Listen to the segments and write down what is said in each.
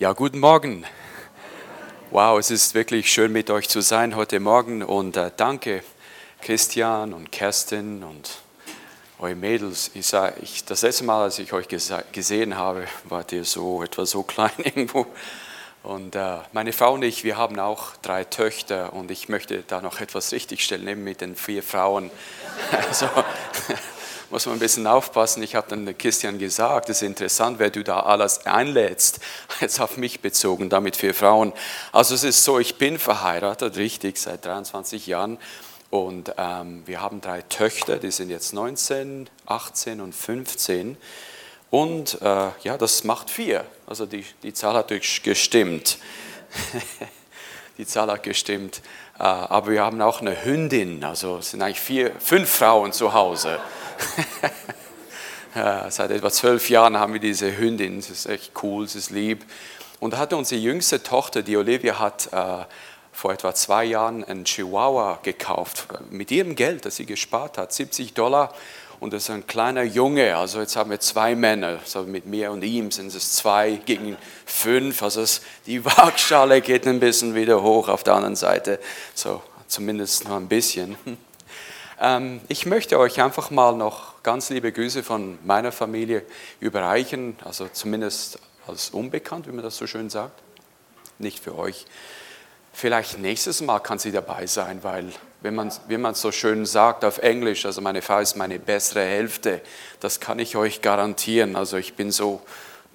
Ja, guten Morgen. Wow, es ist wirklich schön mit euch zu sein heute Morgen und äh, danke Christian und Kerstin und eure Mädels. Ich sag, ich, das letzte Mal, als ich euch gesehen habe, wart ihr so etwa so klein irgendwo. Und äh, meine Frau und ich, wir haben auch drei Töchter und ich möchte da noch etwas richtigstellen, eben mit den vier Frauen. Also, muss man ein bisschen aufpassen. Ich habe dann Christian gesagt, es ist interessant, wer du da alles einlädst. Jetzt auf mich bezogen, damit vier Frauen. Also es ist so, ich bin verheiratet, richtig, seit 23 Jahren. Und ähm, wir haben drei Töchter, die sind jetzt 19, 18 und 15. Und äh, ja, das macht vier. Also die, die Zahl hat gestimmt. die Zahl hat gestimmt. Äh, aber wir haben auch eine Hündin. Also es sind eigentlich vier, fünf Frauen zu Hause. seit etwa zwölf Jahren haben wir diese Hündin. Sie ist echt cool, sie ist lieb. Und da hatte unsere jüngste Tochter, die Olivia, hat äh, vor etwa zwei Jahren einen Chihuahua gekauft. Mit ihrem Geld, das sie gespart hat, 70 Dollar. Und das ist ein kleiner Junge. Also jetzt haben wir zwei Männer. Also mit mir und ihm sind es zwei gegen fünf. Also es, die Waagschale geht ein bisschen wieder hoch auf der anderen Seite. So zumindest nur ein bisschen. Ähm, ich möchte euch einfach mal noch ganz liebe Grüße von meiner Familie überreichen, also zumindest als unbekannt, wie man das so schön sagt. Nicht für euch. Vielleicht nächstes Mal kann sie dabei sein, weil, wenn man, wie man so schön sagt auf Englisch, also meine Frau ist meine bessere Hälfte, das kann ich euch garantieren. Also ich bin so,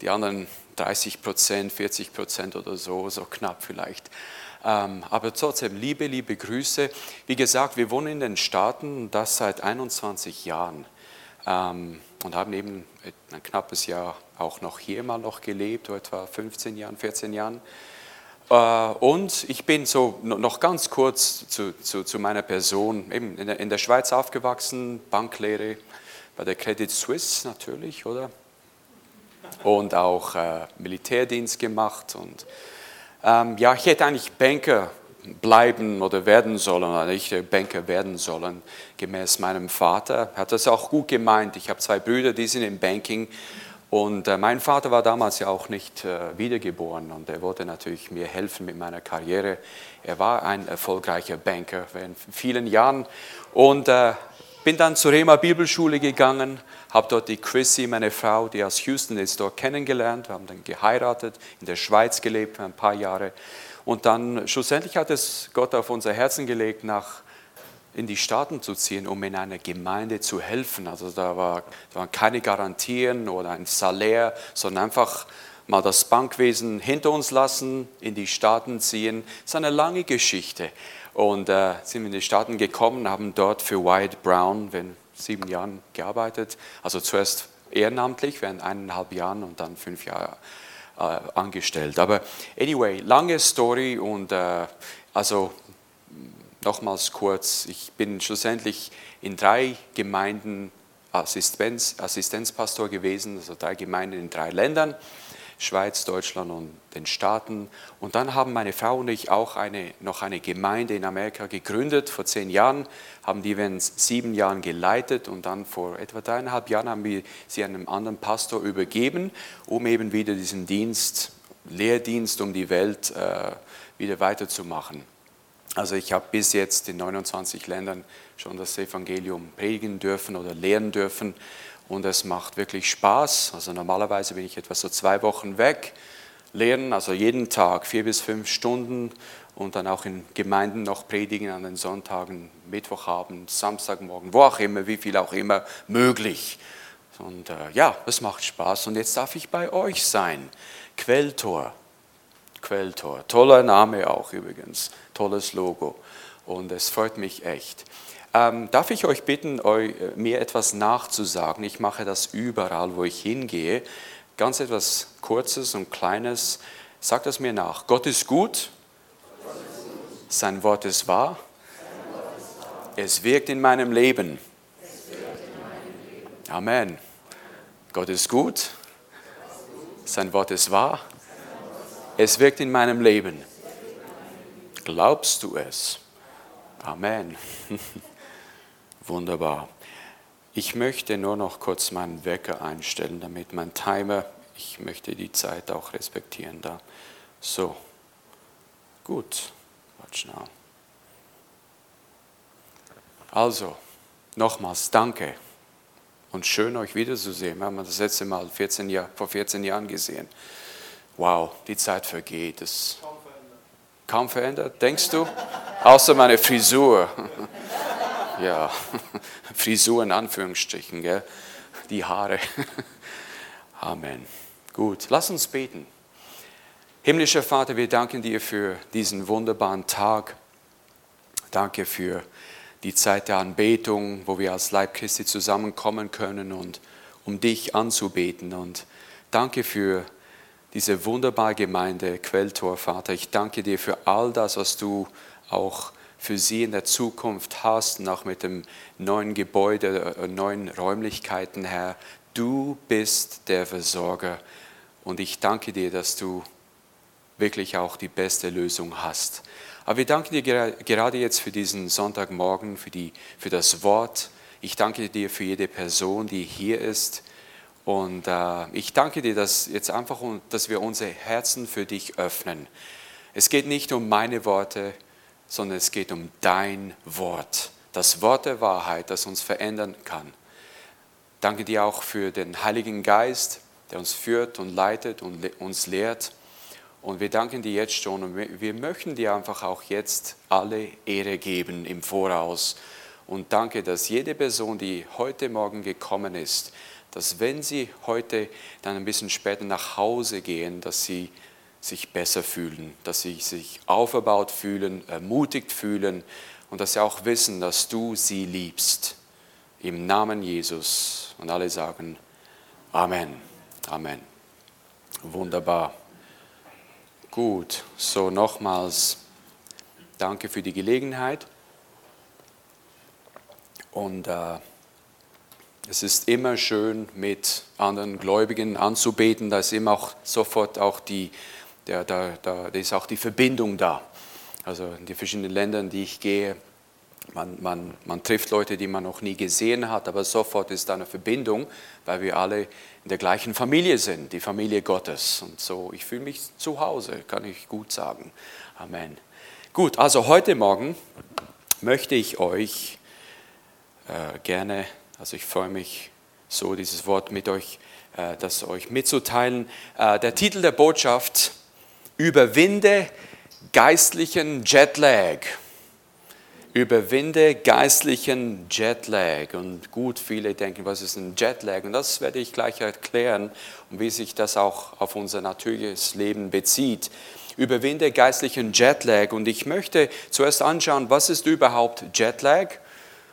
die anderen 30 Prozent, 40 Prozent oder so, so knapp vielleicht. Ähm, aber trotzdem, liebe, liebe Grüße. Wie gesagt, wir wohnen in den Staaten, das seit 21 Jahren. Ähm, und haben eben ein knappes Jahr auch noch hier mal noch gelebt, etwa 15 Jahren, 14 Jahren. Äh, und ich bin so noch ganz kurz zu, zu, zu meiner Person, eben in der, in der, Schweiz aufgewachsen, Banklehre bei der Credit Suisse natürlich, oder? Und auch äh, Militärdienst gemacht und ähm, ja, ich hätte eigentlich Banker bleiben oder werden sollen, oder nicht Banker werden sollen, gemäß meinem Vater. Er hat das auch gut gemeint. Ich habe zwei Brüder, die sind im Banking. Und äh, mein Vater war damals ja auch nicht äh, wiedergeboren und er wollte natürlich mir helfen mit meiner Karriere. Er war ein erfolgreicher Banker in vielen Jahren und äh, bin dann zur Rema Bibelschule gegangen, habe dort die Chrissy, meine Frau, die aus Houston ist, dort kennengelernt. Wir haben dann geheiratet, in der Schweiz gelebt für ein paar Jahre. Und dann schlussendlich hat es Gott auf unser Herzen gelegt, nach in die Staaten zu ziehen, um in einer Gemeinde zu helfen. Also da, war, da waren keine Garantien oder ein Salär, sondern einfach mal das Bankwesen hinter uns lassen, in die Staaten ziehen. Das ist eine lange Geschichte. Und äh, sind wir in die Staaten gekommen, haben dort für Wyatt Brown, wenn sieben Jahren gearbeitet. Also zuerst ehrenamtlich während eineinhalb Jahren und dann fünf Jahre äh, angestellt. Aber anyway, lange Story und äh, also nochmals kurz, ich bin schlussendlich in drei Gemeinden Assistenz, Assistenzpastor gewesen, also drei Gemeinden in drei Ländern. Schweiz, Deutschland und den Staaten. Und dann haben meine Frau und ich auch eine, noch eine Gemeinde in Amerika gegründet. Vor zehn Jahren haben die in sieben Jahren geleitet und dann vor etwa dreieinhalb Jahren haben wir sie einem anderen Pastor übergeben, um eben wieder diesen Dienst, Lehrdienst um die Welt äh, wieder weiterzumachen. Also ich habe bis jetzt in 29 Ländern schon das Evangelium predigen dürfen oder lehren dürfen und es macht wirklich Spaß. Also normalerweise bin ich etwa so zwei Wochen weg, lehren, also jeden Tag vier bis fünf Stunden und dann auch in Gemeinden noch predigen an den Sonntagen, Mittwochabend, Samstagmorgen, wo auch immer, wie viel auch immer möglich. Und äh, ja, es macht Spaß und jetzt darf ich bei euch sein. Quelltor. Quelltor. Toller Name auch übrigens, tolles Logo und es freut mich echt. Ähm, darf ich euch bitten, euch, mir etwas nachzusagen? Ich mache das überall, wo ich hingehe. Ganz etwas Kurzes und Kleines. Sagt das mir nach. Gott ist gut. Sein Wort ist wahr. Es wirkt in meinem Leben. Amen. Gott ist gut. Sein Wort ist wahr. Es wirkt in meinem Leben. Glaubst du es? Amen. Wunderbar. Ich möchte nur noch kurz meinen Wecker einstellen, damit mein Timer, ich möchte die Zeit auch respektieren da. So, gut, watch now. Also, nochmals, danke. Und schön, euch wiederzusehen. Wir haben das letzte Mal 14 Jahr, vor 14 Jahren gesehen. Wow, die Zeit vergeht. Das kaum verändert. Kaum verändert, denkst du? Außer meine Frisur. Ja, Frisur in Anführungsstrichen, gell? die Haare. Amen. Gut, lass uns beten. Himmlischer Vater, wir danken dir für diesen wunderbaren Tag. Danke für die Zeit der Anbetung, wo wir als Leib Christi zusammenkommen können und um dich anzubeten. Und danke für diese wunderbare Gemeinde Quelltor, Vater. Ich danke dir für all das, was du auch für sie in der Zukunft hast, auch mit dem neuen Gebäude, äh, neuen Räumlichkeiten, Herr. Du bist der Versorger und ich danke dir, dass du wirklich auch die beste Lösung hast. Aber wir danken dir gerade jetzt für diesen Sonntagmorgen, für, die, für das Wort. Ich danke dir für jede Person, die hier ist. Und äh, ich danke dir, dass jetzt einfach, dass wir unsere Herzen für dich öffnen. Es geht nicht um meine Worte, sondern es geht um dein Wort. Das Wort der Wahrheit, das uns verändern kann. Danke dir auch für den Heiligen Geist, der uns führt und leitet und uns lehrt. Und wir danken dir jetzt schon und wir möchten dir einfach auch jetzt alle Ehre geben im Voraus. Und danke, dass jede Person, die heute Morgen gekommen ist, dass wenn sie heute dann ein bisschen später nach Hause gehen, dass sie sich besser fühlen, dass sie sich aufgebaut fühlen, ermutigt fühlen und dass sie auch wissen, dass du sie liebst. Im Namen Jesus. Und alle sagen Amen. Amen. Wunderbar. Gut, so nochmals danke für die Gelegenheit. Und äh, es ist immer schön, mit anderen Gläubigen anzubeten. Da ist immer auch sofort auch die, da, da, da ist auch die Verbindung da. Also in die verschiedenen Ländern, die ich gehe, man, man, man trifft Leute, die man noch nie gesehen hat, aber sofort ist da eine Verbindung, weil wir alle in der gleichen Familie sind, die Familie Gottes. Und so, ich fühle mich zu Hause, kann ich gut sagen. Amen. Gut, also heute Morgen möchte ich euch äh, gerne, also ich freue mich so, dieses Wort mit euch, äh, das euch mitzuteilen. Äh, der Titel der Botschaft, Überwinde geistlichen Jetlag überwinde geistlichen Jetlag. Und gut, viele denken, was ist ein Jetlag? Und das werde ich gleich erklären und wie sich das auch auf unser natürliches Leben bezieht. Überwinde geistlichen Jetlag. Und ich möchte zuerst anschauen, was ist überhaupt Jetlag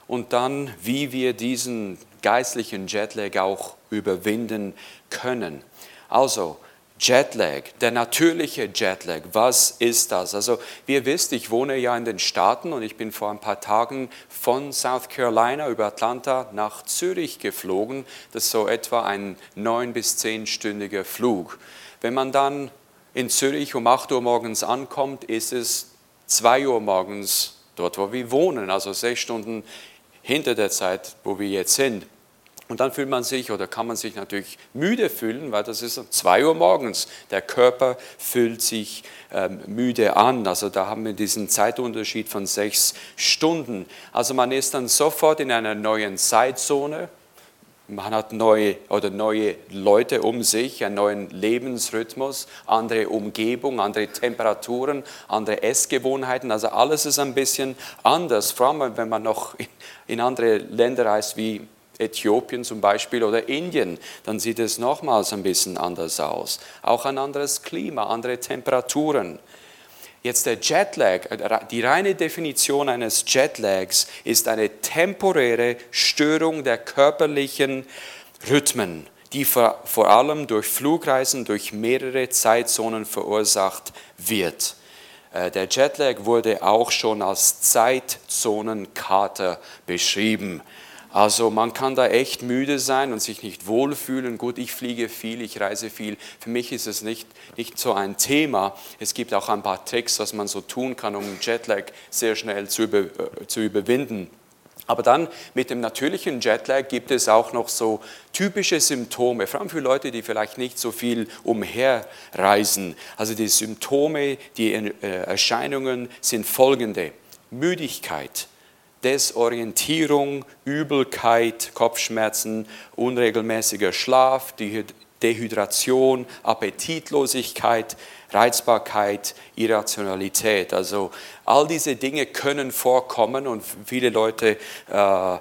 und dann, wie wir diesen geistlichen Jetlag auch überwinden können. Also, Jetlag, der natürliche Jetlag, was ist das? Also, wie ihr wisst, ich wohne ja in den Staaten und ich bin vor ein paar Tagen von South Carolina über Atlanta nach Zürich geflogen. Das ist so etwa ein neun- bis zehnstündiger Flug. Wenn man dann in Zürich um 8 Uhr morgens ankommt, ist es 2 Uhr morgens dort, wo wir wohnen, also sechs Stunden hinter der Zeit, wo wir jetzt sind. Und dann fühlt man sich oder kann man sich natürlich müde fühlen, weil das ist um 2 Uhr morgens. Der Körper fühlt sich ähm, müde an. Also da haben wir diesen Zeitunterschied von sechs Stunden. Also man ist dann sofort in einer neuen Zeitzone. Man hat neue oder neue Leute um sich, einen neuen Lebensrhythmus, andere Umgebung, andere Temperaturen, andere Essgewohnheiten. Also alles ist ein bisschen anders, vor allem wenn man noch in andere Länder reist wie Äthiopien zum Beispiel oder Indien, dann sieht es nochmals ein bisschen anders aus. Auch ein anderes Klima, andere Temperaturen. Jetzt der Jetlag, die reine Definition eines Jetlags ist eine temporäre Störung der körperlichen Rhythmen, die vor, vor allem durch Flugreisen durch mehrere Zeitzonen verursacht wird. Äh, der Jetlag wurde auch schon als Zeitzonenkater beschrieben. Also man kann da echt müde sein und sich nicht wohlfühlen. Gut, ich fliege viel, ich reise viel. Für mich ist es nicht, nicht so ein Thema. Es gibt auch ein paar Tricks, was man so tun kann, um Jetlag sehr schnell zu, über, äh, zu überwinden. Aber dann mit dem natürlichen Jetlag gibt es auch noch so typische Symptome, vor allem für Leute, die vielleicht nicht so viel umherreisen. Also die Symptome, die äh, Erscheinungen sind folgende. Müdigkeit, Desorientierung, Übelkeit, Kopfschmerzen, unregelmäßiger Schlaf, Dehydration, Appetitlosigkeit, Reizbarkeit, Irrationalität. Also all diese Dinge können vorkommen und viele Leute äh, äh,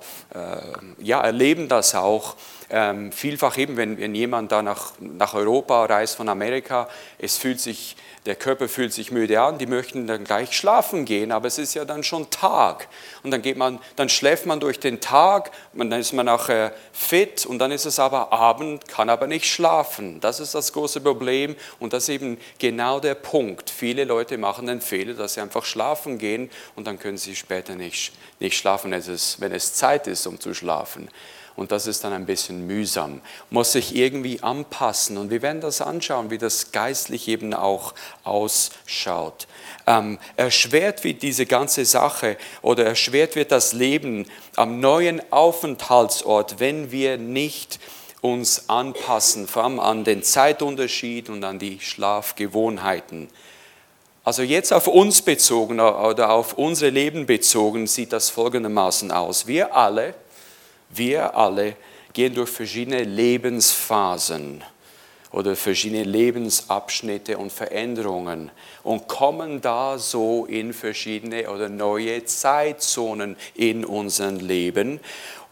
ja, erleben das auch. Ähm, vielfach eben, wenn, wenn jemand da nach, nach Europa reist von Amerika, es fühlt sich der Körper fühlt sich müde an, die möchten dann gleich schlafen gehen, aber es ist ja dann schon Tag. Und dann, geht man, dann schläft man durch den Tag, dann ist man nachher fit und dann ist es aber Abend, kann aber nicht schlafen. Das ist das große Problem und das ist eben genau der Punkt. Viele Leute machen den Fehler, dass sie einfach schlafen gehen und dann können sie später nicht, nicht schlafen, wenn es Zeit ist, um zu schlafen und das ist dann ein bisschen mühsam. Muss sich irgendwie anpassen und wir werden das anschauen, wie das geistlich eben auch ausschaut. Ähm, erschwert wird diese ganze Sache oder erschwert wird das Leben am neuen Aufenthaltsort, wenn wir nicht uns anpassen, vor allem an den Zeitunterschied und an die Schlafgewohnheiten. Also jetzt auf uns bezogen oder auf unsere Leben bezogen sieht das folgendermaßen aus. Wir alle, wir alle gehen durch verschiedene Lebensphasen oder verschiedene Lebensabschnitte und Veränderungen und kommen da so in verschiedene oder neue Zeitzonen in unserem Leben.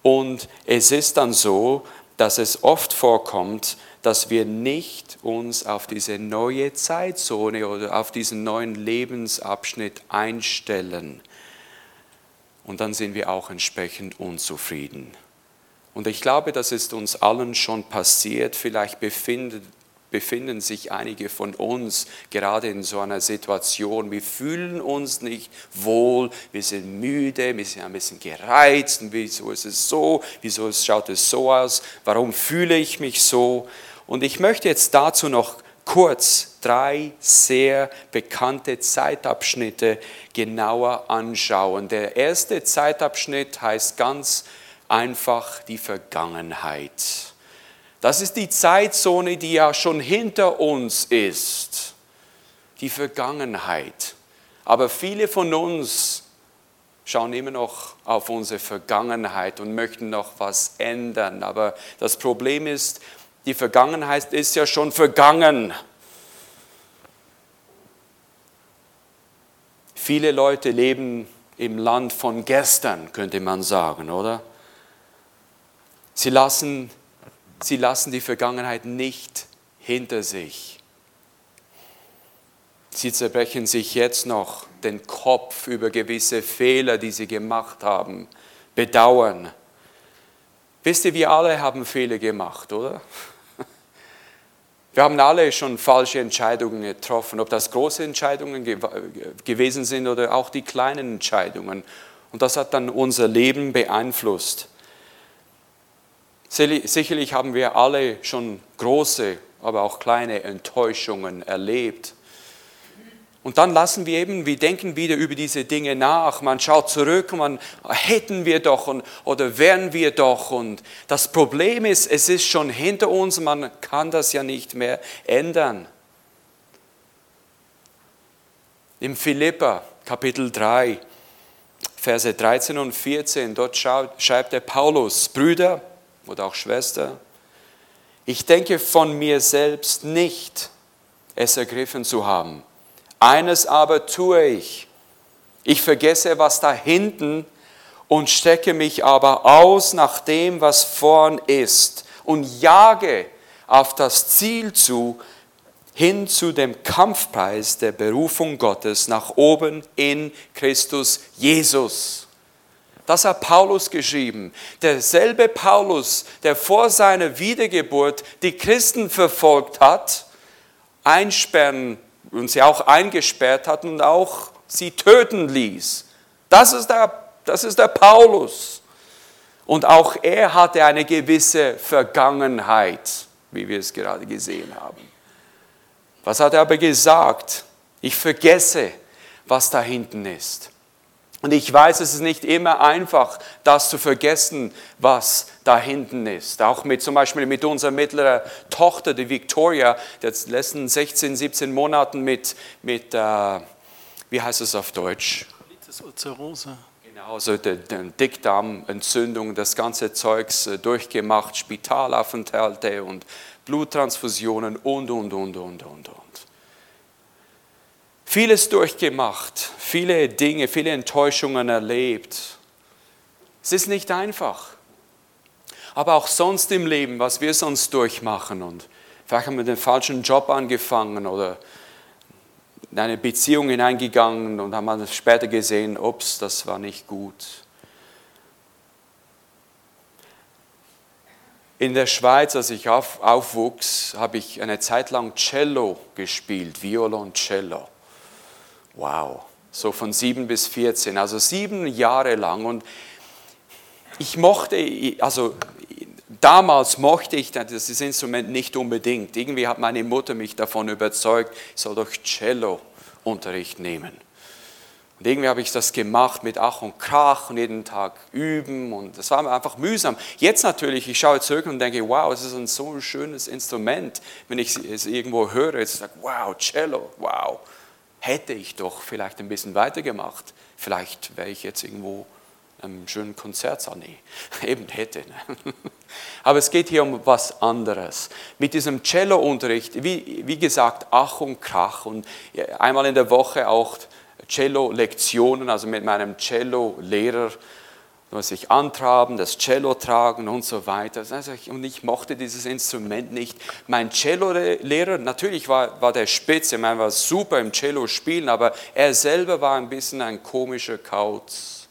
Und es ist dann so, dass es oft vorkommt, dass wir nicht uns auf diese neue Zeitzone oder auf diesen neuen Lebensabschnitt einstellen. Und dann sind wir auch entsprechend unzufrieden. Und ich glaube, das ist uns allen schon passiert. Vielleicht befinden, befinden sich einige von uns gerade in so einer Situation. Wir fühlen uns nicht wohl, wir sind müde, wir sind ein bisschen gereizt. Und wieso ist es so? Wieso schaut es so aus? Warum fühle ich mich so? Und ich möchte jetzt dazu noch kurz drei sehr bekannte Zeitabschnitte genauer anschauen. Der erste Zeitabschnitt heißt ganz einfach die Vergangenheit. Das ist die Zeitzone, die ja schon hinter uns ist. Die Vergangenheit. Aber viele von uns schauen immer noch auf unsere Vergangenheit und möchten noch was ändern. Aber das Problem ist, die Vergangenheit ist ja schon vergangen. Viele Leute leben im Land von gestern, könnte man sagen, oder? Sie lassen, sie lassen die Vergangenheit nicht hinter sich. Sie zerbrechen sich jetzt noch den Kopf über gewisse Fehler, die sie gemacht haben, bedauern. Wisst ihr, wir alle haben Fehler gemacht, oder? Wir haben alle schon falsche Entscheidungen getroffen, ob das große Entscheidungen gewesen sind oder auch die kleinen Entscheidungen. Und das hat dann unser Leben beeinflusst. Sicherlich haben wir alle schon große, aber auch kleine Enttäuschungen erlebt. Und dann lassen wir eben, wir denken wieder über diese Dinge nach. Man schaut zurück und man hätten wir doch und, oder wären wir doch. Und das Problem ist, es ist schon hinter uns man kann das ja nicht mehr ändern. Im Philippa Kapitel 3, Verse 13 und 14, dort schreibt der Paulus, Brüder, oder auch Schwester, ich denke von mir selbst nicht, es ergriffen zu haben. Eines aber tue ich. Ich vergesse, was da hinten und stecke mich aber aus nach dem, was vorn ist und jage auf das Ziel zu, hin zu dem Kampfpreis der Berufung Gottes nach oben in Christus Jesus. Das hat Paulus geschrieben. Derselbe Paulus, der vor seiner Wiedergeburt die Christen verfolgt hat, einsperren und sie auch eingesperrt hat und auch sie töten ließ. Das ist der, das ist der Paulus. Und auch er hatte eine gewisse Vergangenheit, wie wir es gerade gesehen haben. Was hat er aber gesagt? Ich vergesse, was da hinten ist. Und ich weiß, es ist nicht immer einfach, das zu vergessen, was da hinten ist. Auch mit zum Beispiel mit unserer mittleren Tochter, die Victoria, die letzten 16, 17 Monaten mit, mit äh, wie heißt es auf Deutsch? Ulcerose. Genau, also die, die Dickdarmentzündung, das ganze Zeugs äh, durchgemacht, Spitalaufenthalte und Bluttransfusionen und, und, und, und, und, und vieles durchgemacht, viele Dinge, viele Enttäuschungen erlebt. Es ist nicht einfach. Aber auch sonst im Leben, was wir sonst durchmachen und vielleicht haben wir den falschen Job angefangen oder in eine Beziehung hineingegangen und haben später gesehen, ups, das war nicht gut. In der Schweiz, als ich auf, aufwuchs, habe ich eine Zeit lang Cello gespielt, Violoncello. Wow, so von sieben bis 14, also sieben Jahre lang. Und ich mochte, also damals mochte ich das Instrument nicht unbedingt. Irgendwie hat meine Mutter mich davon überzeugt, ich soll doch Cello-Unterricht nehmen. Und irgendwie habe ich das gemacht mit Ach und Krach und jeden Tag üben und das war einfach mühsam. Jetzt natürlich, ich schaue zurück und denke, wow, es ist ein so schönes Instrument. Wenn ich es irgendwo höre, ich sage, wow, Cello, wow hätte ich doch vielleicht ein bisschen weitergemacht. Vielleicht wäre ich jetzt irgendwo einem schönen Konzertsaal. Nee, eben hätte. Ne? Aber es geht hier um was anderes. Mit diesem Cello-Unterricht, wie, wie gesagt, Ach und Krach und einmal in der Woche auch Cello-Lektionen, also mit meinem Cello-Lehrer sich antraben, das Cello tragen und so weiter. Und ich mochte dieses Instrument nicht. Mein Cello-Lehrer, natürlich war, war der Spitze, man war super im Cello spielen, aber er selber war ein bisschen ein komischer Kauz.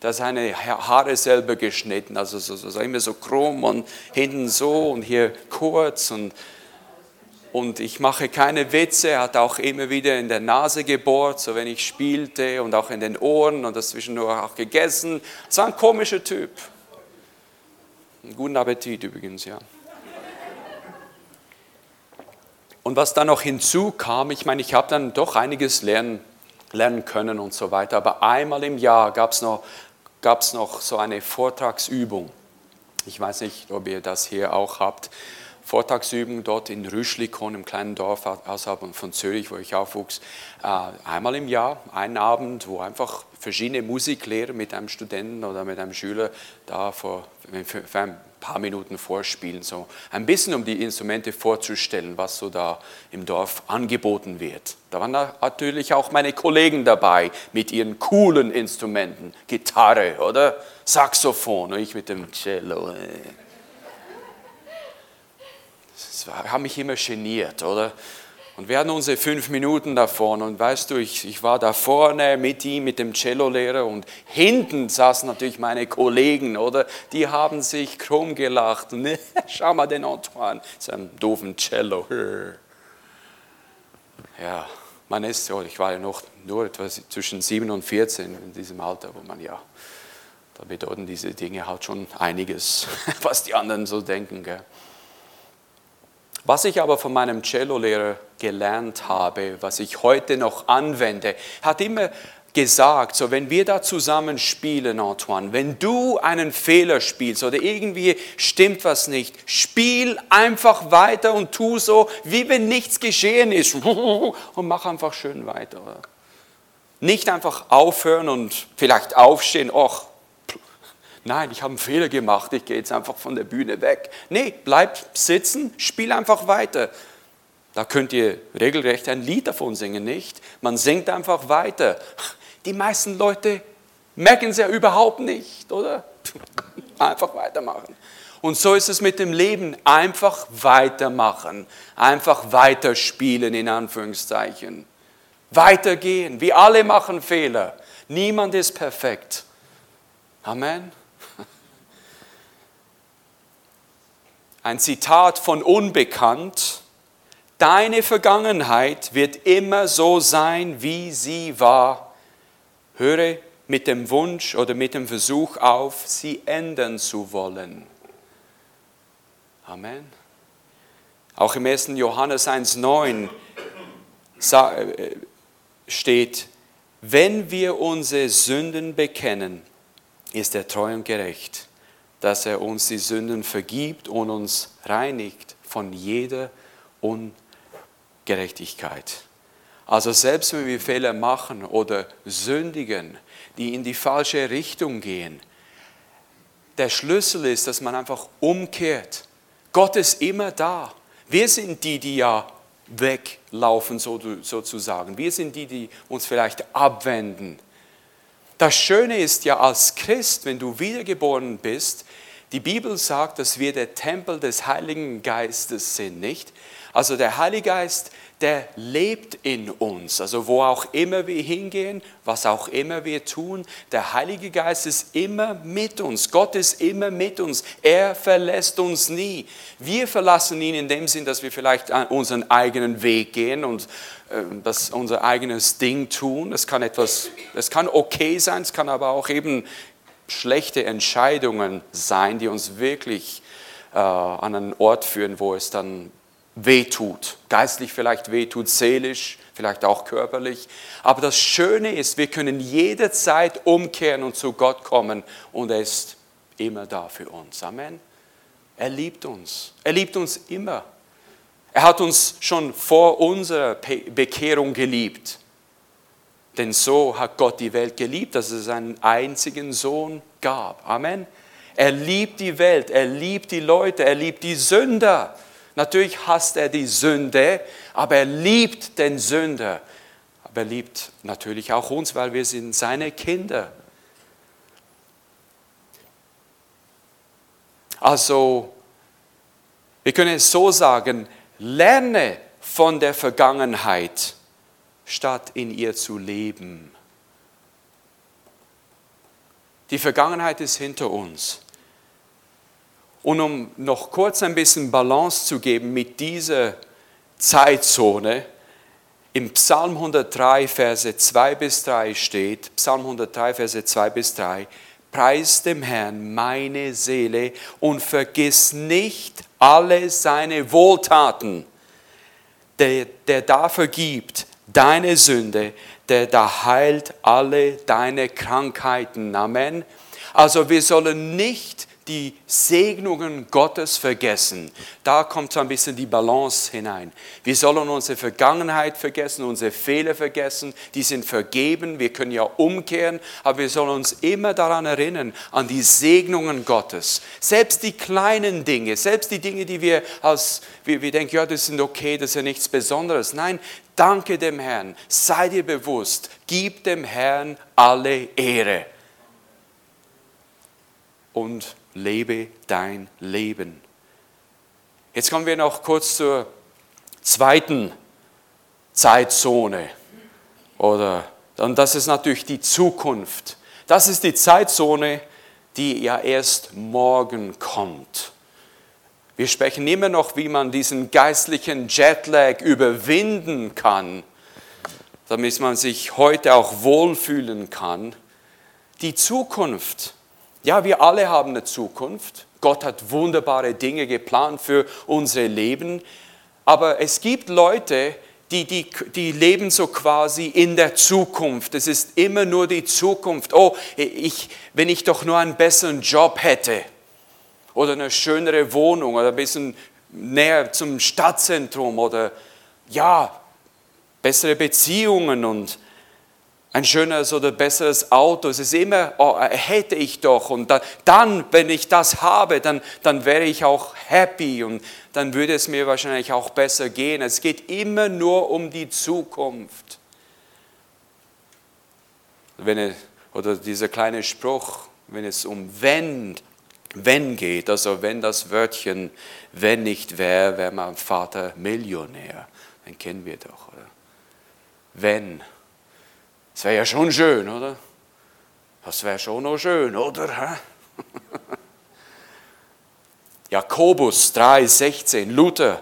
Da seine Haare selber geschnitten, also so, so, so immer so krumm und hinten so und hier kurz und und ich mache keine Witze, er hat auch immer wieder in der Nase gebohrt, so wenn ich spielte und auch in den Ohren und das zwischendurch auch gegessen. Es war ein komischer Typ. Einen guten Appetit übrigens, ja. Und was dann noch hinzukam, ich meine, ich habe dann doch einiges lernen, lernen können und so weiter, aber einmal im Jahr gab es noch, noch so eine Vortragsübung. Ich weiß nicht, ob ihr das hier auch habt. Vortragsübung dort in Rüschlikon, im kleinen Dorf außerhalb von Zürich, wo ich aufwuchs, äh, einmal im Jahr, einen Abend, wo einfach verschiedene Musiklehrer mit einem Studenten oder mit einem Schüler da vor, für, ein paar Minuten vorspielen, so ein bisschen um die Instrumente vorzustellen, was so da im Dorf angeboten wird. Da waren natürlich auch meine Kollegen dabei mit ihren coolen Instrumenten, Gitarre oder Saxophon und ich mit dem Cello. Das hat mich immer geniert, oder? Und wir hatten unsere fünf Minuten davon und weißt du, ich, ich war da vorne mit ihm, mit dem Cellolehrer und hinten saßen natürlich meine Kollegen, oder? Die haben sich krumm gelacht. Schau mal den Antoine, seinem doofen Cello. Ja, man ist so, ich war ja noch nur etwas zwischen 7 und 14 in diesem Alter, wo man ja, da bedeuten diese Dinge halt schon einiges, was die anderen so denken. Gell? Was ich aber von meinem Cello-Lehrer gelernt habe, was ich heute noch anwende, hat immer gesagt, so wenn wir da zusammen spielen, Antoine, wenn du einen Fehler spielst oder irgendwie stimmt was nicht, spiel einfach weiter und tu so, wie wenn nichts geschehen ist und mach einfach schön weiter. Nicht einfach aufhören und vielleicht aufstehen, ach, Nein, ich habe einen Fehler gemacht, ich gehe jetzt einfach von der Bühne weg. Nee, bleib sitzen, spiel einfach weiter. Da könnt ihr regelrecht ein Lied davon singen, nicht? Man singt einfach weiter. Die meisten Leute merken es ja überhaupt nicht, oder? Einfach weitermachen. Und so ist es mit dem Leben. Einfach weitermachen. Einfach weiterspielen, in Anführungszeichen. Weitergehen. Wir alle machen Fehler. Niemand ist perfekt. Amen. Ein Zitat von Unbekannt. Deine Vergangenheit wird immer so sein, wie sie war. Höre mit dem Wunsch oder mit dem Versuch auf, sie ändern zu wollen. Amen. Auch im 1. Johannes 1.9 äh, steht, wenn wir unsere Sünden bekennen, ist er treu und gerecht, dass er uns die Sünden vergibt und uns reinigt von jeder Ungerechtigkeit. Also selbst wenn wir Fehler machen oder sündigen, die in die falsche Richtung gehen, der Schlüssel ist, dass man einfach umkehrt. Gott ist immer da. Wir sind die, die ja weglaufen sozusagen. Wir sind die, die uns vielleicht abwenden. Das Schöne ist ja als Christ, wenn du wiedergeboren bist, die Bibel sagt, dass wir der Tempel des Heiligen Geistes sind, nicht? Also der Heilige Geist, der lebt in uns. Also wo auch immer wir hingehen, was auch immer wir tun, der Heilige Geist ist immer mit uns. Gott ist immer mit uns. Er verlässt uns nie. Wir verlassen ihn in dem Sinn, dass wir vielleicht unseren eigenen Weg gehen und äh, unser eigenes Ding tun. Das kann etwas, das kann okay sein, es kann aber auch eben schlechte Entscheidungen sein, die uns wirklich äh, an einen Ort führen, wo es dann wehtut. Geistlich vielleicht wehtut, seelisch, vielleicht auch körperlich. Aber das Schöne ist, wir können jederzeit umkehren und zu Gott kommen und er ist immer da für uns. Amen. Er liebt uns. Er liebt uns immer. Er hat uns schon vor unserer Bekehrung geliebt. Denn so hat Gott die Welt geliebt, dass es seinen einzigen Sohn gab. Amen. Er liebt die Welt, er liebt die Leute, er liebt die Sünder. Natürlich hasst er die Sünde, aber er liebt den Sünder. Aber er liebt natürlich auch uns, weil wir sind seine Kinder. Also, wir können es so sagen, lerne von der Vergangenheit, statt in ihr zu leben. Die Vergangenheit ist hinter uns. Und um noch kurz ein bisschen Balance zu geben mit dieser Zeitzone, im Psalm 103, Verse 2 bis 3 steht, Psalm 103, Verse 2 bis 3, Preis dem Herrn meine Seele und vergiss nicht alle seine Wohltaten, der, der da vergibt deine Sünde, der da heilt alle deine Krankheiten. Amen. Also wir sollen nicht die Segnungen Gottes vergessen. Da kommt so ein bisschen die Balance hinein. Wir sollen unsere Vergangenheit vergessen, unsere Fehler vergessen, die sind vergeben, wir können ja umkehren, aber wir sollen uns immer daran erinnern, an die Segnungen Gottes. Selbst die kleinen Dinge, selbst die Dinge, die wir als, wir, wir denken, ja, das sind okay, das ist ja nichts Besonderes. Nein, danke dem Herrn, sei dir bewusst, gib dem Herrn alle Ehre. Und lebe dein Leben. Jetzt kommen wir noch kurz zur zweiten Zeitzone. Oder, und das ist natürlich die Zukunft. Das ist die Zeitzone, die ja erst morgen kommt. Wir sprechen immer noch, wie man diesen geistlichen Jetlag überwinden kann, damit man sich heute auch wohlfühlen kann. Die Zukunft ja, wir alle haben eine Zukunft. Gott hat wunderbare Dinge geplant für unser Leben. Aber es gibt Leute, die, die, die leben so quasi in der Zukunft. Es ist immer nur die Zukunft. Oh, ich, wenn ich doch nur einen besseren Job hätte oder eine schönere Wohnung oder ein bisschen näher zum Stadtzentrum oder ja, bessere Beziehungen und ein schöneres oder besseres Auto. Es ist immer, oh, hätte ich doch. Und dann, dann, wenn ich das habe, dann, dann wäre ich auch happy und dann würde es mir wahrscheinlich auch besser gehen. Es geht immer nur um die Zukunft. Wenn, oder dieser kleine Spruch, wenn es um wenn, wenn geht, also wenn das Wörtchen wenn nicht wäre, wäre mein Vater Millionär. Den kennen wir doch, oder? Wenn. Das wäre ja schon schön, oder? Das wäre schon noch schön, oder? Jakobus 3,16, Luther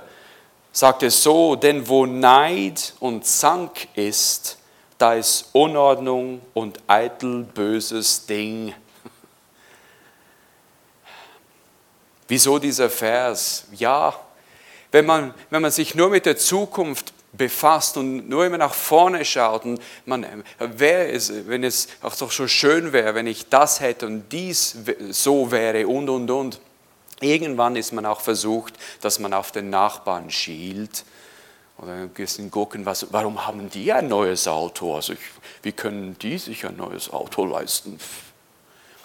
sagt es so, denn wo Neid und Zank ist, da ist Unordnung und eitel böses Ding. Wieso dieser Vers? Ja, wenn man, wenn man sich nur mit der Zukunft befasst und nur immer nach vorne schaut und man, wäre es, wenn es auch doch so schön wäre, wenn ich das hätte und dies so wäre und und und. Irgendwann ist man auch versucht, dass man auf den Nachbarn schielt oder ein bisschen gucken, was, warum haben die ein neues Auto? Also ich, wie können die sich ein neues Auto leisten?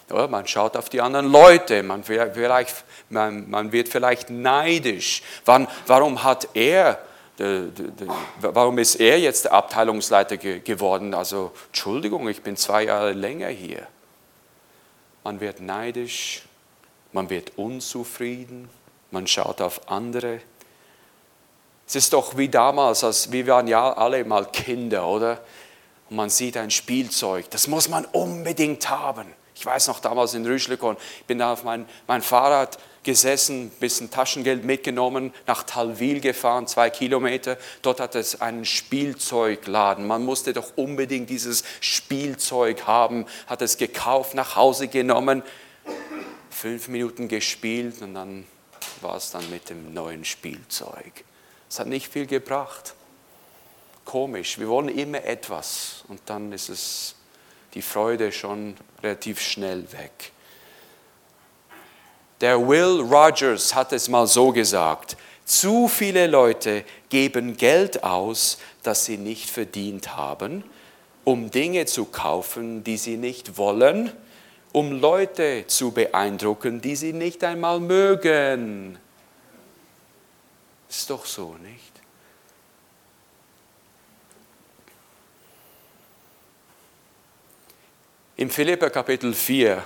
Oder man schaut auf die anderen Leute, man, vielleicht, man, man wird vielleicht neidisch. Wann, warum hat er warum ist er jetzt der Abteilungsleiter geworden? Also, Entschuldigung, ich bin zwei Jahre länger hier. Man wird neidisch, man wird unzufrieden, man schaut auf andere. Es ist doch wie damals, als wir waren ja alle mal Kinder, oder? Und man sieht ein Spielzeug, das muss man unbedingt haben. Ich weiß noch damals in Rüschlikon, ich bin da auf mein, mein Fahrrad gesessen, ein bisschen Taschengeld mitgenommen, nach Talwil gefahren, zwei Kilometer. Dort hat es einen Spielzeugladen. Man musste doch unbedingt dieses Spielzeug haben, hat es gekauft, nach Hause genommen, fünf Minuten gespielt und dann war es dann mit dem neuen Spielzeug. Es hat nicht viel gebracht. Komisch, wir wollen immer etwas und dann ist es die Freude schon relativ schnell weg. Der Will Rogers hat es mal so gesagt, zu viele Leute geben Geld aus, das sie nicht verdient haben, um Dinge zu kaufen, die sie nicht wollen, um Leute zu beeindrucken, die sie nicht einmal mögen. Ist doch so, nicht? Im Philipper Kapitel 4,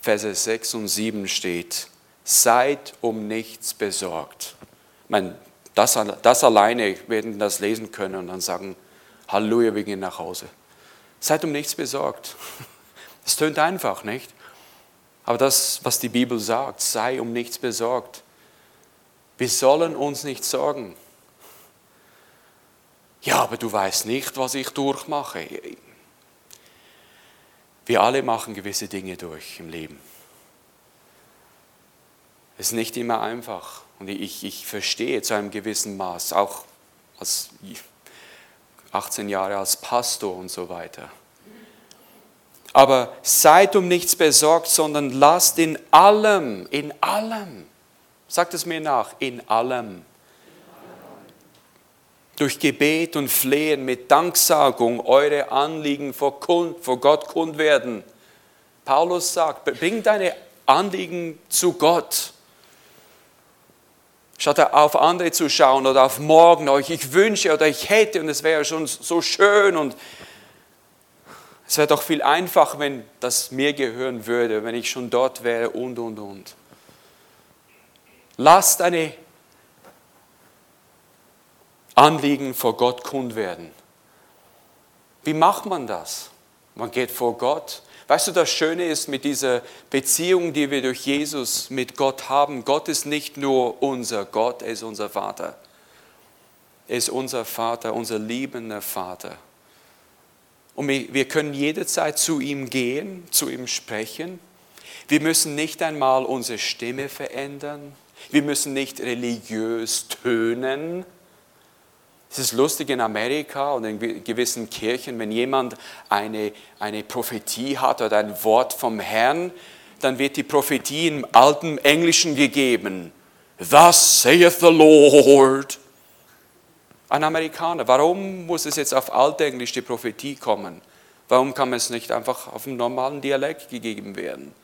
Verse 6 und 7 steht, seid um nichts besorgt. Meine, das, das alleine werden das lesen können und dann sagen, Halleluja, wir gehen nach Hause. Seid um nichts besorgt. Es tönt einfach, nicht? Aber das, was die Bibel sagt, sei um nichts besorgt. Wir sollen uns nicht sorgen. Ja, aber du weißt nicht, was ich durchmache. Wir alle machen gewisse Dinge durch im Leben. Es ist nicht immer einfach. Und ich, ich verstehe zu einem gewissen Maß, auch als 18 Jahre als Pastor und so weiter. Aber seid um nichts besorgt, sondern lasst in allem, in allem, sagt es mir nach, in allem durch Gebet und Flehen mit Danksagung eure Anliegen vor, Gott kund werden. Paulus sagt, bring deine Anliegen zu Gott. Statt auf andere zu schauen oder auf morgen, euch ich wünsche oder ich hätte und es wäre schon so schön und es wäre doch viel einfacher, wenn das mir gehören würde, wenn ich schon dort wäre und, und, und. Lasst eine Anliegen vor Gott kund werden. Wie macht man das? Man geht vor Gott. Weißt du, das Schöne ist mit dieser Beziehung, die wir durch Jesus mit Gott haben, Gott ist nicht nur unser Gott, er ist unser Vater. Er ist unser Vater, unser liebender Vater. Und wir können jederzeit zu ihm gehen, zu ihm sprechen. Wir müssen nicht einmal unsere Stimme verändern. Wir müssen nicht religiös tönen es ist lustig in Amerika und in gewissen Kirchen, wenn jemand eine, eine Prophetie hat oder ein Wort vom Herrn, dann wird die Prophetie im alten Englischen gegeben. Thus saith the Lord. Ein Amerikaner. Warum muss es jetzt auf Altenglisch die Prophetie kommen? Warum kann es nicht einfach auf dem normalen Dialekt gegeben werden?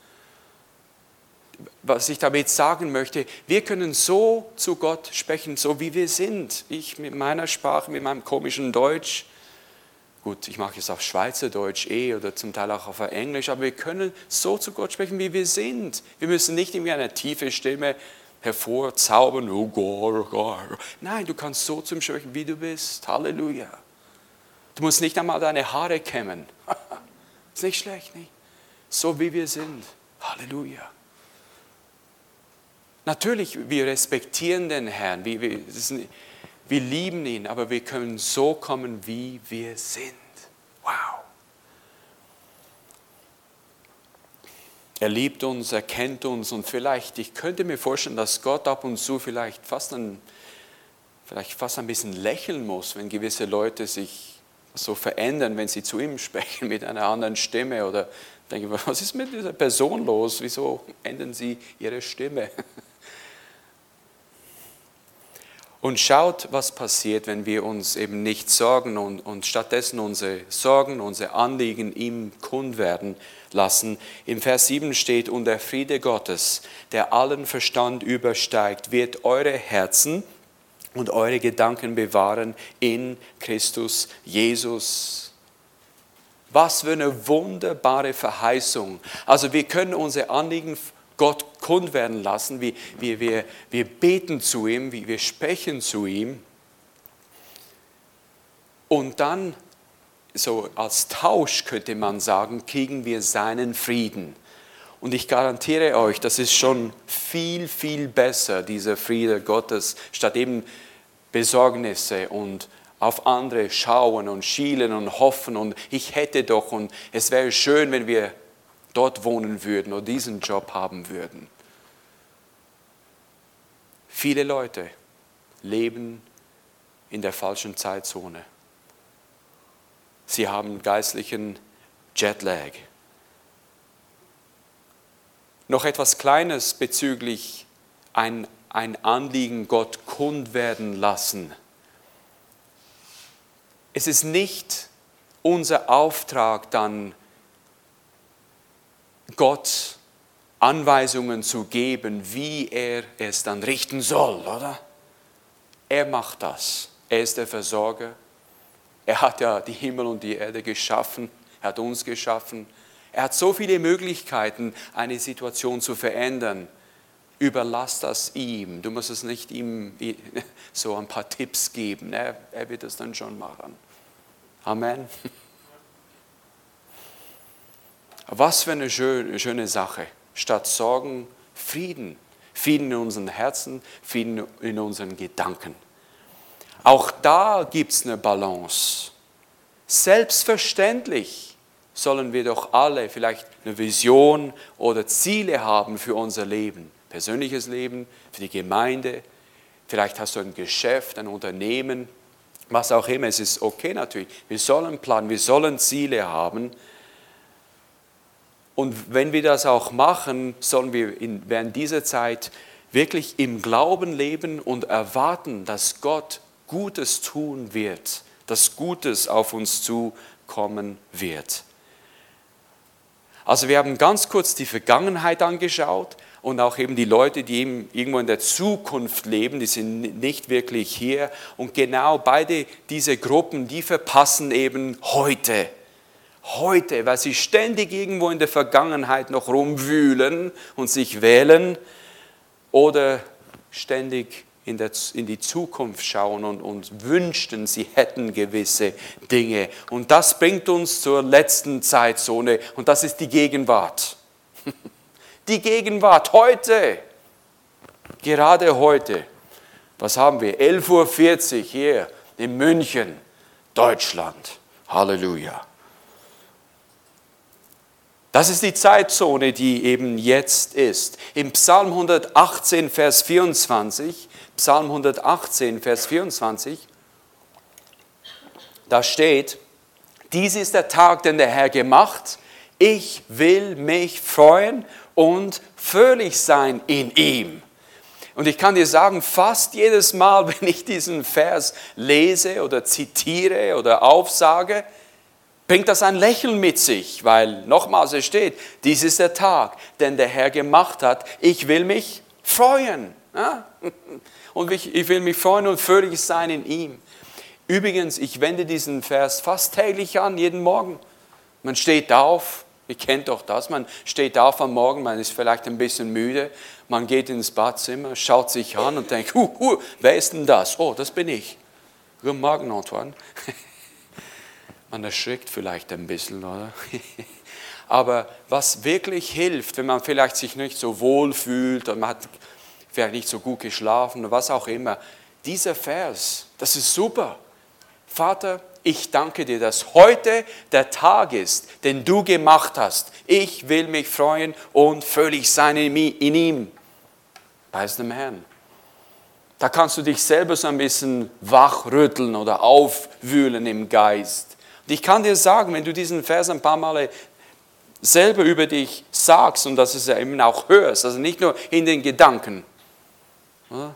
Was ich damit sagen möchte, wir können so zu Gott sprechen, so wie wir sind. Ich mit meiner Sprache, mit meinem komischen Deutsch. Gut, ich mache es auf Schweizerdeutsch eh oder zum Teil auch auf Englisch, aber wir können so zu Gott sprechen, wie wir sind. Wir müssen nicht irgendwie eine tiefe Stimme hervorzaubern. Oh oh. Nein, du kannst so zum Sprechen, wie du bist. Halleluja. Du musst nicht einmal deine Haare kämmen. ist nicht schlecht, nicht? So wie wir sind. Halleluja. Natürlich, wir respektieren den Herrn, wir, wir, wir lieben ihn, aber wir können so kommen, wie wir sind. Wow. Er liebt uns, er kennt uns und vielleicht, ich könnte mir vorstellen, dass Gott ab und zu vielleicht fast ein, vielleicht fast ein bisschen lächeln muss, wenn gewisse Leute sich so verändern, wenn sie zu ihm sprechen mit einer anderen Stimme oder denken, was ist mit dieser Person los? Wieso ändern sie ihre Stimme? Und schaut, was passiert, wenn wir uns eben nicht sorgen und, und stattdessen unsere Sorgen, unsere Anliegen ihm kund werden lassen. Im Vers 7 steht, und der Friede Gottes, der allen Verstand übersteigt, wird eure Herzen und eure Gedanken bewahren in Christus Jesus. Was für eine wunderbare Verheißung. Also wir können unsere Anliegen Gott kund werden lassen, wir, wir, wir, wir beten zu ihm, wir sprechen zu ihm. Und dann, so als Tausch könnte man sagen, kriegen wir seinen Frieden. Und ich garantiere euch, das ist schon viel, viel besser, dieser Friede Gottes, statt eben Besorgnisse und auf andere schauen und schielen und hoffen und ich hätte doch und es wäre schön, wenn wir dort wohnen würden oder diesen Job haben würden. Viele Leute leben in der falschen Zeitzone. Sie haben geistlichen Jetlag. Noch etwas Kleines bezüglich ein, ein Anliegen Gott kund werden lassen. Es ist nicht unser Auftrag dann, Gott Anweisungen zu geben, wie er es dann richten soll, oder? Er macht das. Er ist der Versorger. Er hat ja die Himmel und die Erde geschaffen. Er hat uns geschaffen. Er hat so viele Möglichkeiten, eine Situation zu verändern. Überlass das ihm. Du musst es nicht ihm so ein paar Tipps geben. Er, er wird es dann schon machen. Amen. Was für eine schöne, Sache. Statt Sorgen, Frieden. Frieden in unseren Herzen, Frieden in unseren Gedanken. Auch da gibt es eine Balance. Selbstverständlich sollen wir doch alle vielleicht eine Vision oder Ziele haben für unser Leben. Persönliches Leben, für die Gemeinde. Vielleicht hast du ein Geschäft, ein Unternehmen, was auch immer. Es ist okay natürlich. Wir sollen planen, wir sollen Ziele haben. Und wenn wir das auch machen, sollen wir in, während dieser Zeit wirklich im Glauben leben und erwarten, dass Gott Gutes tun wird, dass Gutes auf uns zukommen wird. Also wir haben ganz kurz die Vergangenheit angeschaut und auch eben die Leute, die eben irgendwo in der Zukunft leben, die sind nicht wirklich hier. Und genau beide diese Gruppen, die verpassen eben heute heute, weil sie ständig irgendwo in der Vergangenheit noch rumwühlen und sich wählen oder ständig in, der, in die Zukunft schauen und, und wünschten, sie hätten gewisse Dinge. Und das bringt uns zur letzten Zeitzone und das ist die Gegenwart. Die Gegenwart heute, gerade heute. Was haben wir? 11.40 Uhr hier in München, Deutschland. Halleluja. Das ist die Zeitzone, die eben jetzt ist. Im Psalm 118, Vers 24, Psalm 118, Vers 24, da steht, dies ist der Tag, den der Herr gemacht. Ich will mich freuen und fröhlich sein in ihm. Und ich kann dir sagen, fast jedes Mal, wenn ich diesen Vers lese oder zitiere oder aufsage, bringt das ein Lächeln mit sich, weil nochmals es steht, dies ist der Tag, den der Herr gemacht hat. Ich will mich freuen. Ja? Und ich, ich will mich freuen und fröhlich sein in ihm. Übrigens, ich wende diesen Vers fast täglich an, jeden Morgen. Man steht auf, ihr kennt doch das, man steht auf am Morgen, man ist vielleicht ein bisschen müde, man geht ins Badzimmer, schaut sich an und denkt, hu, hu, wer ist denn das? Oh, das bin ich. Guten Morgen, Antoine. Man erschrickt vielleicht ein bisschen, oder? Aber was wirklich hilft, wenn man vielleicht sich nicht so wohl fühlt und man hat vielleicht nicht so gut geschlafen oder was auch immer, dieser Vers, das ist super. Vater, ich danke dir, dass heute der Tag ist, den du gemacht hast. Ich will mich freuen und völlig sein in ihm. Preis dem Herrn. Da kannst du dich selber so ein bisschen wachrütteln oder aufwühlen im Geist. Und ich kann dir sagen, wenn du diesen Vers ein paar Mal selber über dich sagst und dass es ja eben auch hörst, also nicht nur in den Gedanken,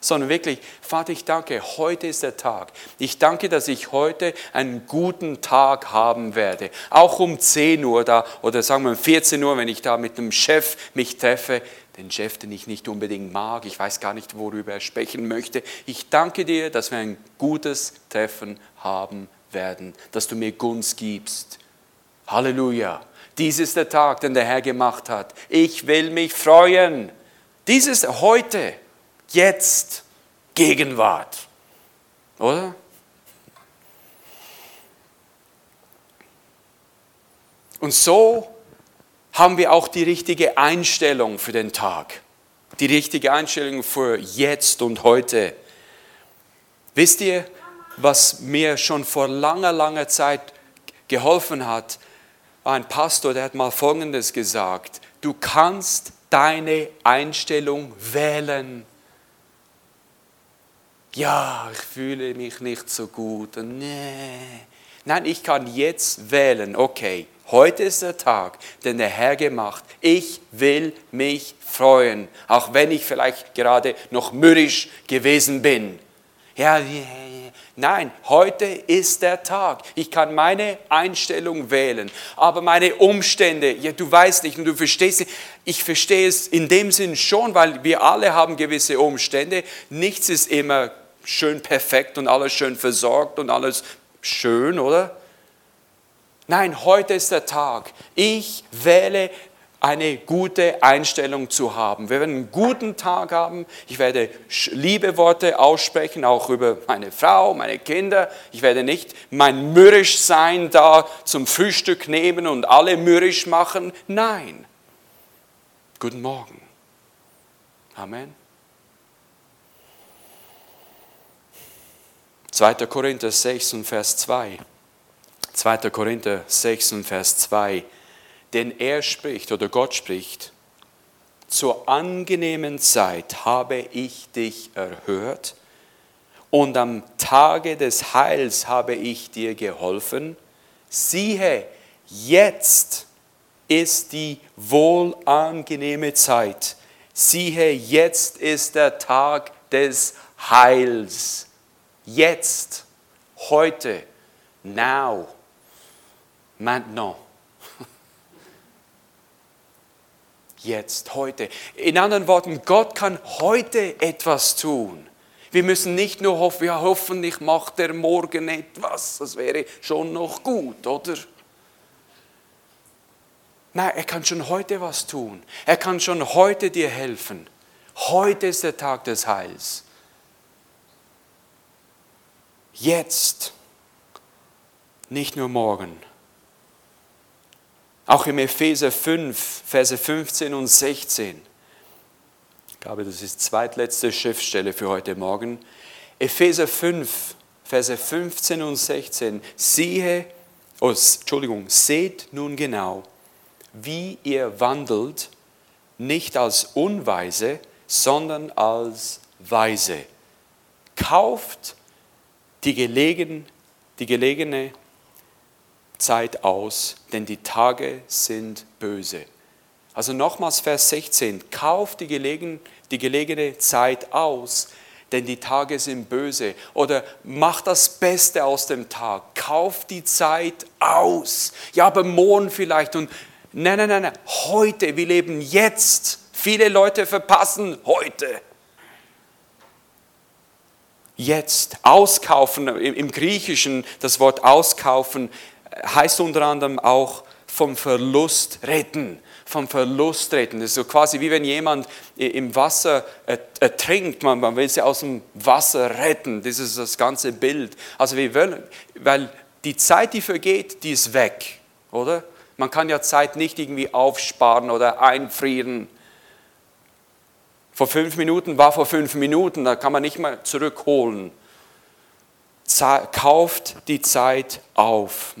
sondern wirklich, Vater, ich danke, heute ist der Tag. Ich danke, dass ich heute einen guten Tag haben werde. Auch um 10 Uhr da oder sagen wir um 14 Uhr, wenn ich da mit dem Chef mich treffe, den Chef, den ich nicht unbedingt mag, ich weiß gar nicht, worüber er sprechen möchte. Ich danke dir, dass wir ein gutes Treffen haben werden, dass du mir Gunst gibst. Halleluja. Dies ist der Tag, den der Herr gemacht hat. Ich will mich freuen. Dies ist heute jetzt Gegenwart. Oder? Und so haben wir auch die richtige Einstellung für den Tag. Die richtige Einstellung für jetzt und heute. Wisst ihr, was mir schon vor langer, langer Zeit geholfen hat? Ein Pastor, der hat mal Folgendes gesagt. Du kannst deine Einstellung wählen ja, ich fühle mich nicht so gut. Nee. Nein, ich kann jetzt wählen, okay, heute ist der Tag, den der Herr gemacht. Ich will mich freuen, auch wenn ich vielleicht gerade noch mürrisch gewesen bin. Ja, nein, heute ist der Tag. Ich kann meine Einstellung wählen, aber meine Umstände, ja, du weißt nicht und du verstehst nicht. Ich verstehe es in dem Sinn schon, weil wir alle haben gewisse Umstände. Nichts ist immer schön perfekt und alles schön versorgt und alles schön, oder? Nein, heute ist der Tag. Ich wähle eine gute Einstellung zu haben. Wir werden einen guten Tag haben. Ich werde liebe Worte aussprechen, auch über meine Frau, meine Kinder. Ich werde nicht mein mürrisch sein da zum Frühstück nehmen und alle mürrisch machen. Nein. Guten Morgen. Amen. 2. Korinther 6 und Vers 2. 2. Korinther 6 und Vers 2. Denn er spricht oder Gott spricht, zur angenehmen Zeit habe ich dich erhört und am Tage des Heils habe ich dir geholfen. Siehe, jetzt ist die wohlangenehme Zeit. Siehe, jetzt ist der Tag des Heils. Jetzt, heute, now, maintenant. Jetzt, heute. In anderen Worten, Gott kann heute etwas tun. Wir müssen nicht nur hoffen, ja, hoffentlich macht er morgen etwas. Das wäre schon noch gut, oder? Nein, er kann schon heute was tun. Er kann schon heute dir helfen. Heute ist der Tag des Heils. Jetzt, nicht nur morgen. Auch im Epheser 5, Verse 15 und 16. Ich glaube, das ist die zweitletzte Schriftstelle für heute Morgen. Epheser 5, Verse 15 und 16. Siehe, oh, Entschuldigung, seht nun genau, wie ihr wandelt, nicht als Unweise, sondern als Weise. Kauft die, gelegen, die gelegene Zeit aus, denn die Tage sind böse. Also nochmals Vers 16, kauf die, gelegen, die gelegene Zeit aus, denn die Tage sind böse. Oder mach das Beste aus dem Tag, kauf die Zeit aus. Ja, aber morgen vielleicht und nein, nein, nein, nein, heute, wir leben jetzt. Viele Leute verpassen heute jetzt. Auskaufen, im Griechischen das Wort auskaufen heißt unter anderem auch vom Verlust retten. Vom Verlust retten. Das ist so quasi wie wenn jemand im Wasser ertrinkt, man, man will sie aus dem Wasser retten. Das ist das ganze Bild. Also wir wollen, weil die Zeit, die vergeht, die ist weg, oder? Man kann ja Zeit nicht irgendwie aufsparen oder einfrieren. Vor fünf Minuten war vor fünf Minuten, da kann man nicht mehr zurückholen. Kauft die Zeit auf,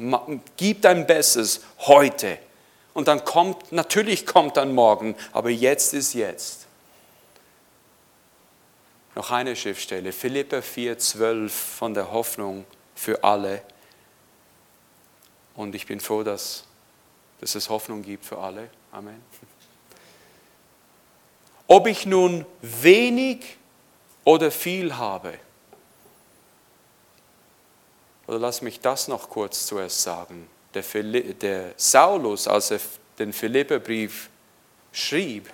gib dein Bestes heute. Und dann kommt, natürlich kommt dann morgen, aber jetzt ist jetzt. Noch eine Schriftstelle, Philippa 4,12 von der Hoffnung für alle. Und ich bin froh, dass, dass es Hoffnung gibt für alle. Amen. Ob ich nun wenig oder viel habe. Oder lass mich das noch kurz zuerst sagen. Der, der Saulus, als er den Philipperbrief schrieb,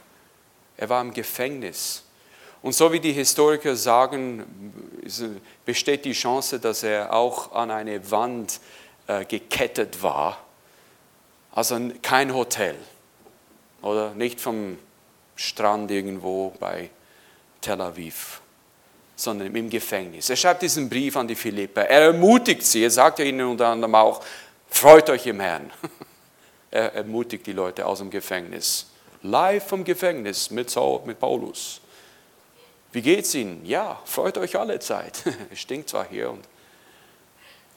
er war im Gefängnis. Und so wie die Historiker sagen, besteht die Chance, dass er auch an eine Wand äh, gekettet war. Also kein Hotel oder nicht vom Strand irgendwo bei Tel Aviv, sondern im Gefängnis. Er schreibt diesen Brief an die Philipper. Er ermutigt sie, er sagt ihnen unter anderem auch, freut euch im Herrn. Er ermutigt die Leute aus dem Gefängnis. Live vom Gefängnis mit, Saul, mit Paulus. Wie geht's Ihnen? Ja, freut euch alle Zeit. Es stinkt zwar hier und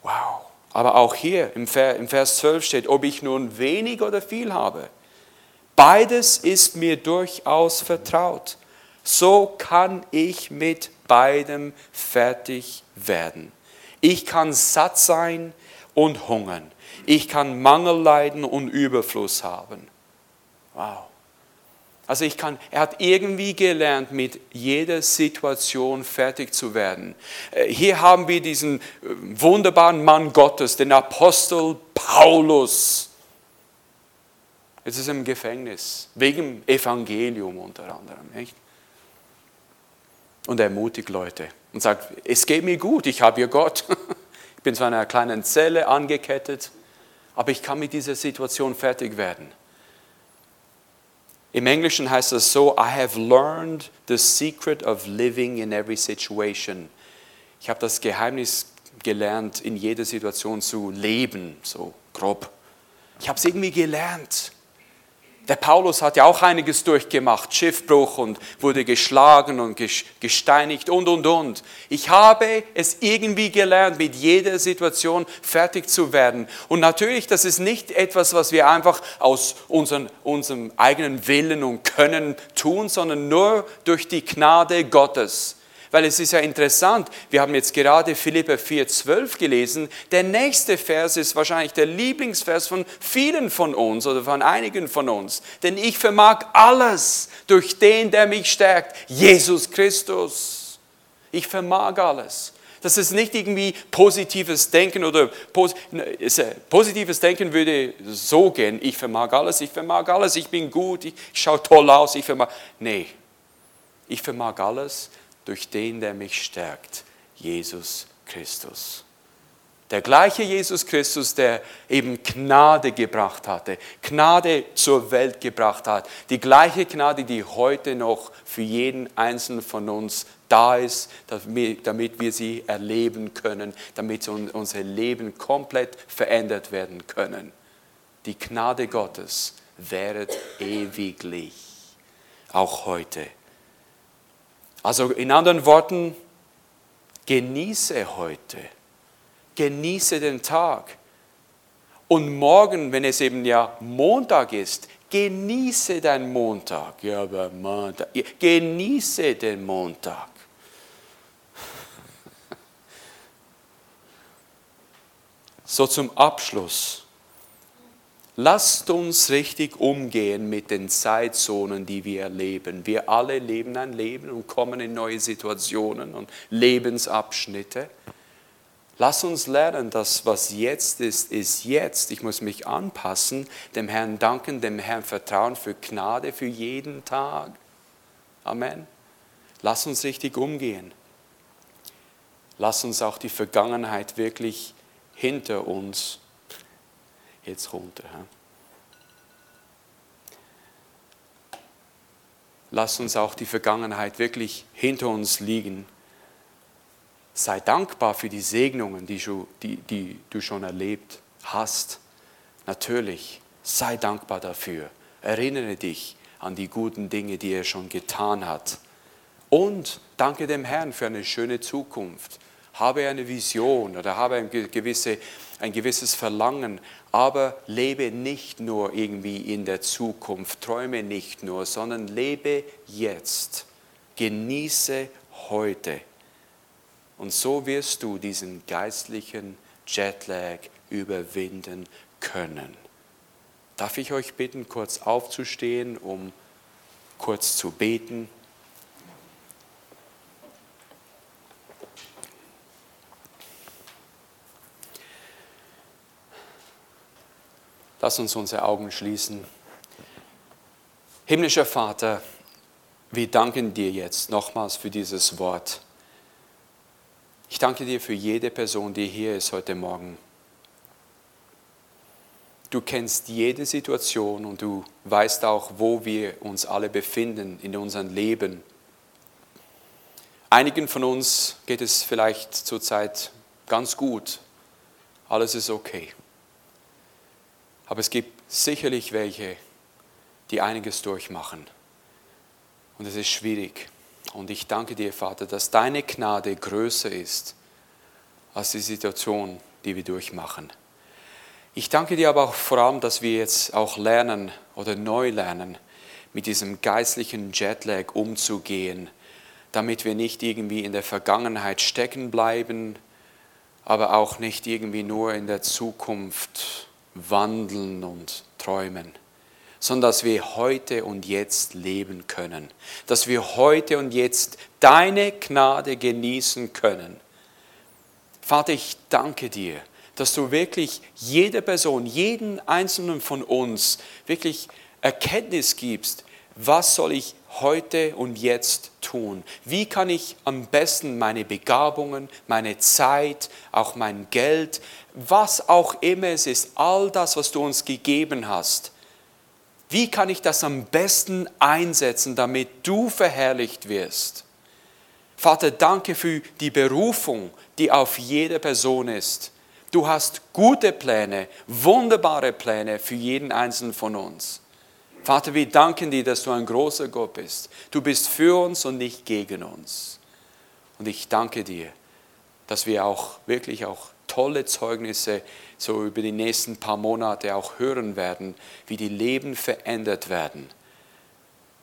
wow. Aber auch hier im Vers 12 steht, ob ich nun wenig oder viel habe. Beides ist mir durchaus vertraut. So kann ich mit beidem fertig werden. Ich kann satt sein und hungern. Ich kann Mangel leiden und Überfluss haben. Wow. Also ich kann, er hat irgendwie gelernt, mit jeder Situation fertig zu werden. Äh, hier haben wir diesen äh, wunderbaren Mann Gottes, den Apostel Paulus. Jetzt ist er im Gefängnis, wegen Evangelium unter anderem. Nicht? Und er ermutigt Leute und sagt, es geht mir gut, ich habe hier Gott. Ich bin in einer kleinen Zelle angekettet, aber ich kann mit dieser Situation fertig werden. Im Englischen heißt es so, I have learned the secret of living in every situation. Ich habe das Geheimnis gelernt, in jeder Situation zu leben, so grob. Ich habe es irgendwie gelernt. Der Paulus hat ja auch einiges durchgemacht, Schiffbruch und wurde geschlagen und gesteinigt und, und, und. Ich habe es irgendwie gelernt, mit jeder Situation fertig zu werden. Und natürlich, das ist nicht etwas, was wir einfach aus unseren, unserem eigenen Willen und Können tun, sondern nur durch die Gnade Gottes. Weil es ist ja interessant, wir haben jetzt gerade Philippa 4,12 gelesen. Der nächste Vers ist wahrscheinlich der Lieblingsvers von vielen von uns oder von einigen von uns. Denn ich vermag alles durch den, der mich stärkt, Jesus Christus. Ich vermag alles. Das ist nicht irgendwie positives Denken oder positives Denken würde so gehen, ich vermag alles, ich vermag alles, ich bin gut, ich schaue toll aus, ich vermag. Nee, ich vermag alles durch den, der mich stärkt, Jesus Christus. Der gleiche Jesus Christus, der eben Gnade gebracht hatte, Gnade zur Welt gebracht hat, die gleiche Gnade, die heute noch für jeden Einzelnen von uns da ist, damit wir sie erleben können, damit unser Leben komplett verändert werden können. Die Gnade Gottes währet ewiglich, auch heute. Also in anderen Worten, genieße heute, genieße den Tag. Und morgen, wenn es eben ja Montag ist, genieße deinen Montag. Ja, aber Montag. Genieße den Montag. So zum Abschluss. Lasst uns richtig umgehen mit den Zeitzonen, die wir erleben. Wir alle leben ein Leben und kommen in neue Situationen und Lebensabschnitte. Lass uns lernen, dass was jetzt ist, ist jetzt. Ich muss mich anpassen, dem Herrn danken, dem Herrn vertrauen für Gnade für jeden Tag. Amen. Lass uns richtig umgehen. Lass uns auch die Vergangenheit wirklich hinter uns jetzt runter. Lass uns auch die Vergangenheit wirklich hinter uns liegen. Sei dankbar für die Segnungen, die du, die, die du schon erlebt hast. Natürlich, sei dankbar dafür. Erinnere dich an die guten Dinge, die er schon getan hat. Und danke dem Herrn für eine schöne Zukunft. Habe eine Vision oder habe ein, gewisse, ein gewisses Verlangen, aber lebe nicht nur irgendwie in der Zukunft, träume nicht nur, sondern lebe jetzt. Genieße heute. Und so wirst du diesen geistlichen Jetlag überwinden können. Darf ich euch bitten, kurz aufzustehen, um kurz zu beten? Lass uns unsere Augen schließen. Himmlischer Vater, wir danken dir jetzt nochmals für dieses Wort. Ich danke dir für jede Person, die hier ist heute Morgen. Du kennst jede Situation und du weißt auch, wo wir uns alle befinden in unserem Leben. Einigen von uns geht es vielleicht zurzeit ganz gut. Alles ist okay. Aber es gibt sicherlich welche, die einiges durchmachen. Und es ist schwierig. Und ich danke dir, Vater, dass deine Gnade größer ist als die Situation, die wir durchmachen. Ich danke dir aber auch vor allem, dass wir jetzt auch lernen oder neu lernen, mit diesem geistlichen Jetlag umzugehen, damit wir nicht irgendwie in der Vergangenheit stecken bleiben, aber auch nicht irgendwie nur in der Zukunft wandeln und träumen, sondern dass wir heute und jetzt leben können, dass wir heute und jetzt deine Gnade genießen können. Vater, ich danke dir, dass du wirklich jede Person, jeden einzelnen von uns wirklich Erkenntnis gibst, was soll ich heute und jetzt tun? Wie kann ich am besten meine Begabungen, meine Zeit, auch mein Geld, was auch immer es ist, all das, was du uns gegeben hast, wie kann ich das am besten einsetzen, damit du verherrlicht wirst? Vater, danke für die Berufung, die auf jede Person ist. Du hast gute Pläne, wunderbare Pläne für jeden einzelnen von uns. Vater, wir danken dir, dass du ein großer Gott bist. Du bist für uns und nicht gegen uns. Und ich danke dir, dass wir auch wirklich auch tolle Zeugnisse so über die nächsten paar Monate auch hören werden, wie die Leben verändert werden.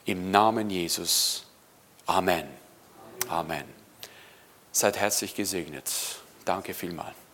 Im Namen Jesus. Amen. Amen. Seid herzlich gesegnet. Danke vielmals.